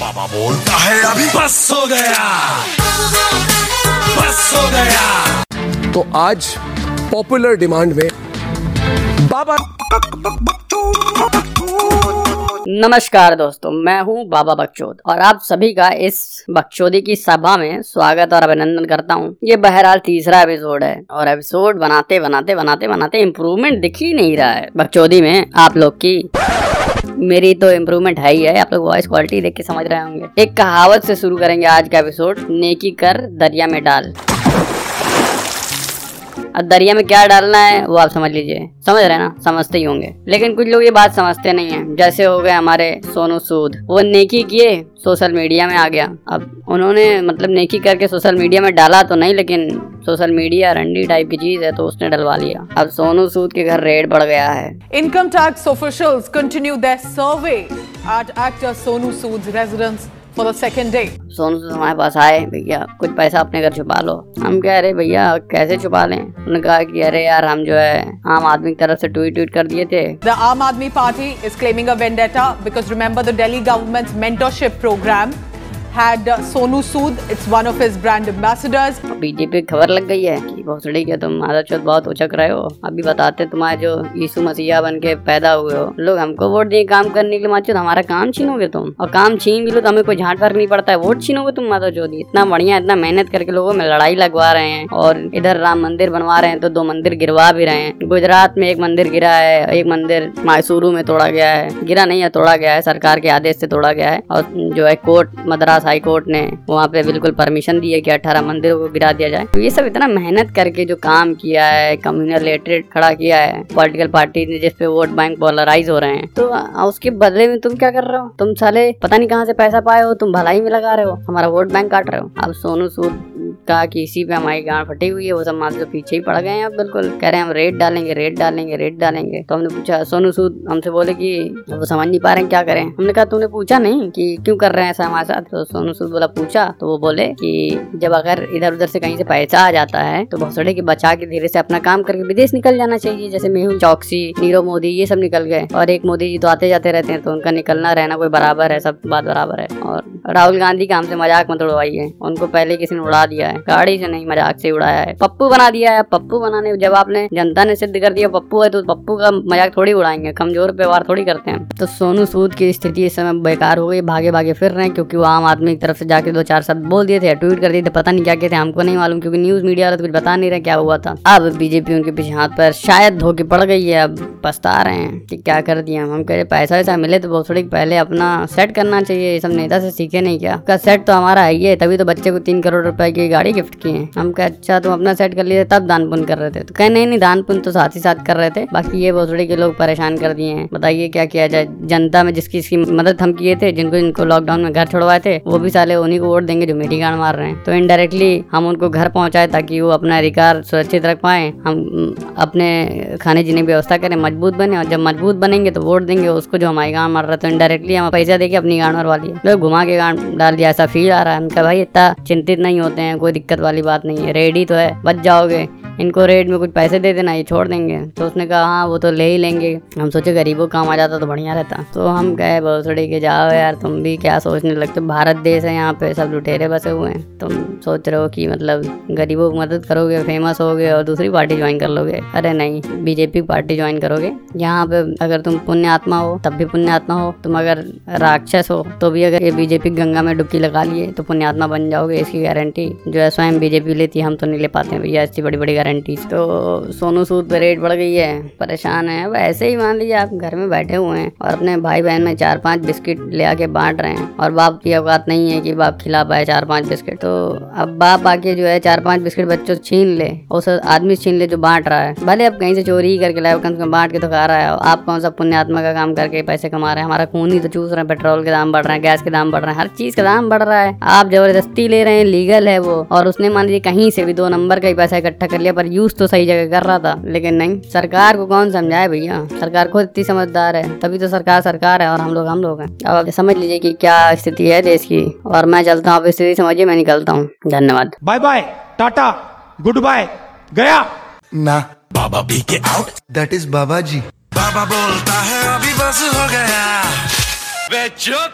बाबा बोलता है अभी। बस हो गया। बस हो गया। तो आज पॉपुलर डिमांड में बाबा नमस्कार दोस्तों मैं हूँ बाबा बकचोद और आप सभी का इस बकचोदी की सभा में स्वागत और अभिनंदन करता हूँ। ये बहरहाल तीसरा एपिसोड है और एपिसोड बनाते बनाते बनाते बनाते इम्प्रूवमेंट दिख ही नहीं रहा है बकचोदी में आप लोग की। मेरी तो इम्प्रूवमेंट है ही है। आप लोग वॉइस क्वालिटी देख के समझ रहे होंगे। एक कहावत से शुरू करेंगे आज का एपिसोड नेकी कर दरिया में डाल। अब दरिया में क्या डालना है, वो आप समझ लीजिए। समझ रहे ना? समझते ही होंगे। लेकिन कुछ लोग ये बात समझते नहीं है। जैसे हो गए हमारे सोनू सूद। वो नेकी किए, सोशल मीडिया में आ गया। अब उन्होंने मतलब नेकी करके सोशल मीडिया में डाला तो नहीं, लेकिन सोशल मीडिया रंडी टाइप की चीज़ है तो उसने डलवा लिया। अब सोनू सूद के घर रेड बढ़ गया है। Income officials continue their survey at actor Sonu Sood's residence. For the second day Sonu Sood हमारे पास आए भैया कुछ पैसा अपने घर छुपा लो। हम कह रहे भैया कैसे छुपा लें? उन्होंने कहा कि अरे यार हम जो है आम आदमी की तरफ़ से ट्वीट ट्वीट कर दिए थे। The Aam Aadmi Party is claiming a vendetta because remember the Delhi government mentorship programme had Sonu Sood it's one of his brand ambassadors BJP खबर लग गई है कि भोसड़ी के तुम माधव चौथ बहुत उचक रहे हो। अभी बताते तुम्हारे जो यीशु मसीहा बन के पैदा हुए हो। लोग हमको वोट दिए काम करने के लिए माचो, हमारा काम छीनोगे तुम। और काम छीन भी लो तो हमें कोई झांट फ़र्क नहीं पड़ता है, वोट छीनोगे तुम माधव चौधरी इतना बढ़िया, इतना मेहनत करके लोगों में लड़ाई लगवा रहे हैं और इधर राम मंदिर बनवा रहे हैं तो दो मंदिर गिरवा भी रहे हैं। गुजरात में एक मंदिर गिरा है, एक मंदिर मैसूरू में तोड़ा गया है। गिरा नहीं है, तोड़ा गया है, सरकार के आदेश से तोड़ा गया है। और जो है कोर्ट, मद्रास हाई कोर्ट ने वहाँ पे बिल्कुल परमिशन दी है कि अठारह मंदिरों को गिरा दिया जाए। तो ये सब इतना मेहनत करके जो काम किया है कम्युनल लेटरेट खड़ा किया है पॉलिटिकल पार्टी ने जिसपे वोट बैंक पोलराइज हो रहे हैं। तो उसके बदले में तुम क्या कर रहे हो? तुम साले पता नहीं कहाँ से पैसा पाए हो, तुम भलाई में लगा रहे हो, हमारा वोट बैंक काट रहे हो। अब सोनू सूद का कि इसी पे हमारी गांड फटी हुई है, वो सब मात्र पीछे ही पड़ गए हैं अब, बिल्कुल। कह रहे हैं, हम रेट डालेंगे रेट डालेंगे रेट डालेंगे। तो हमने पूछा, सोनू, सूद? हमसे बोले कि, वो समझ नहीं पा रहे हैं, क्या करें? हमने कहा तूने पूछा नहीं कि क्यों कर रहे हैं ऐसा हमारे साथ? तो सोनू, सूद बोला, पूछा। तो वो बोले कि, जब अगर इधर उधर से कहीं से पैसा आ जाता है तो भोसड़े के बचा के धीरे से अपना काम करके विदेश निकल जाना चाहिए। जैसे मेहुल चौकसी, नीरव मोदी, ये सब निकल गए। और एक मोदी जी तो आते जाते रहते हैं तो उनका निकलना, रहना कोई बराबर है, सब बात बराबर है। और राहुल गांधी का हमसे मज़ाक मत उड़वाइए। उनको पहले किसी ने उड़ा दिया है। गाड़ी से नहीं मज़ाक से उड़ाया है। पप्पू बना दिया है। पप्पू बनाने जब आपने जनता ने सिद्ध कर दिया पप्पू है तो पप्पू का मज़ाक थोड़ी उड़ाएँगे। कमज़ोर व्यवहार थोड़ी करते हैं। तो सोनू सूद की स्थिति इस समय बेकार हो गई। भागे भागे फिर रहे हैं, क्योंकि वो आम आदमी की तरफ़ से जाके दो चार शब्द बोल दिए थे ट्वीट कर दिए थे। पता नहीं क्या थे, हमको नहीं मालूम, क्योंकि न्यूज़ मीडिया वाले तो कुछ बता नहीं रहे क्या हुआ था। अब बीजेपी उनके पीछे हाथ पर शायद धोके पड़ गई है। अब पछता रहे हैं कि क्या कर दिया हम। कह रहे, पैसा वैसा मिले तो बहुत थोड़ी पहले अपना सेट करना चाहिए। ये सब नेता से सीखे नहीं क्या? सेट तो हमारा है ही है, तभी तो बच्चे को तीन करोड़ रुपए की गाड़ी गिफ्ट की है। हम कहा अच्छा तुम अपना सेट कर लिए तब दान पुण्य कर रहे थे। तो कहे, नहीं नहीं, दान पुण्य तो साथ ही साथ कर रहे थे। बाकी ये भोसड़ी के लोग परेशान कर दिए हैं। बताइए क्या किया जाए? जनता में जिसकी इसकी मदद हम किए थे, जिनको जिनको लॉकडाउन में घर छोड़वाए थे, वो भी साले उन्हीं को वोट देंगे जो मेरी गाड़ मार रहे हैं। तो इनडायरेक्टली हम उनको घर पहुँचाए ताकि वो अपना अधिकार सुरक्षित रख पाए। हम, अपने खाने जीने की व्यवस्था करें, मज़बूत बने और जब मज़बूत बनेंगे तो वोट देंगे उसको जो हमारी गांड मार रहा है। तो इनडायरेक्टली हम पैसा देके अपनी गांड मरवा लिए। लोग घुमा के गांड डाल दिया, ऐसा फील आ रहा है। उनका भाई, इतना चिंतित नहीं होते हैं, कोई दिक्कत वाली बात नहीं है। रेडी तो है बच जाओगे। इनको रेट में कुछ पैसे दे देना, ये छोड़ देंगे। तो उसने कहा हाँ वो तो ले ही लेंगे। हम सोचे, गरीबों काम आ जाता तो बढ़िया रहता। तो हम कहे भोसड़ी के, जाओ यार, तुम भी क्या सोचने लगते? भारत देश है यहाँ पे, सब लुटेरे बसे हुए हैं। तुम सोच रहे हो कि मतलब गरीबों की मदद करोगे फ़ेमस होगे और दूसरी पार्टी ज्वाइन कर लोगे? अरे नहीं बीजेपी पार्टी ज्वाइन करोगे। यहाँ पे अगर तुम पुण्य आत्मा हो, तब भी पुण्य आत्मा हो। तुम अगर राक्षस हो तो भी अगर ये बीजेपी गंगा में डुबकी लगा लिए तो पुण्य आत्मा बन जाओगे, इसकी गारंटी जो है, स्वयं बीजेपी लेती है, हम तो नहीं ले पाते हैं। भैया ऐसी बड़ी बड़ी गारंटी तो सोनू सूद पे रेट बढ़ गई है, परेशान है। अब ऐसे ही मान लीजिए आप घर में बैठे हुए हैं और अपने भाई बहन में चार पाँच बिस्किट ले आके बांट रहे हैं और बाप की औकात नहीं है कि बाप खिला पाए चार पाँच बिस्किट। तो अब बाप आके जो है चार पाँच बिस्किट बच्चों छीन ले, उस आदमी छीन ले जो बांट रहा है। भले अब कहीं से चोरी ही करके लाए कम से कम बांट के तो खा रहा है। आप कौन सा पुण्यात्मा का काम करके पैसे कमा रहे हैं? हमारा खून ही तो चूस रहे हैं, पेट्रोल के दाम बढ़ रहे हैं, गैस के दाम बढ़ रहे हैं, हर चीज़ का दाम बढ़ रहा है। आप ज़बरदस्ती ले रहे हैं, लीगल है वो। और उसने मान लीजिए कहीं से भी दो नंबर का ही पैसा इकट्ठा कर लिया पर यूज़ तो सही जगह कर रहा था लेकिन नहीं। सरकार को कौन समझाए भैया? सरकार खुद इतनी समझदार है तभी तो सरकार सरकार है और हम लोग हम लोग हैं। अब आप समझ लीजिए कि क्या स्थिति है देश की और मैं चलता हूँ आप स्थिति समझिए मैं निकलता हूँ। धन्यवाद। Bye bye tata good bye गया। ना बाबा B K out that is बाबा जी। बाबा बोलता है अभी बस हो गया। वे चुप।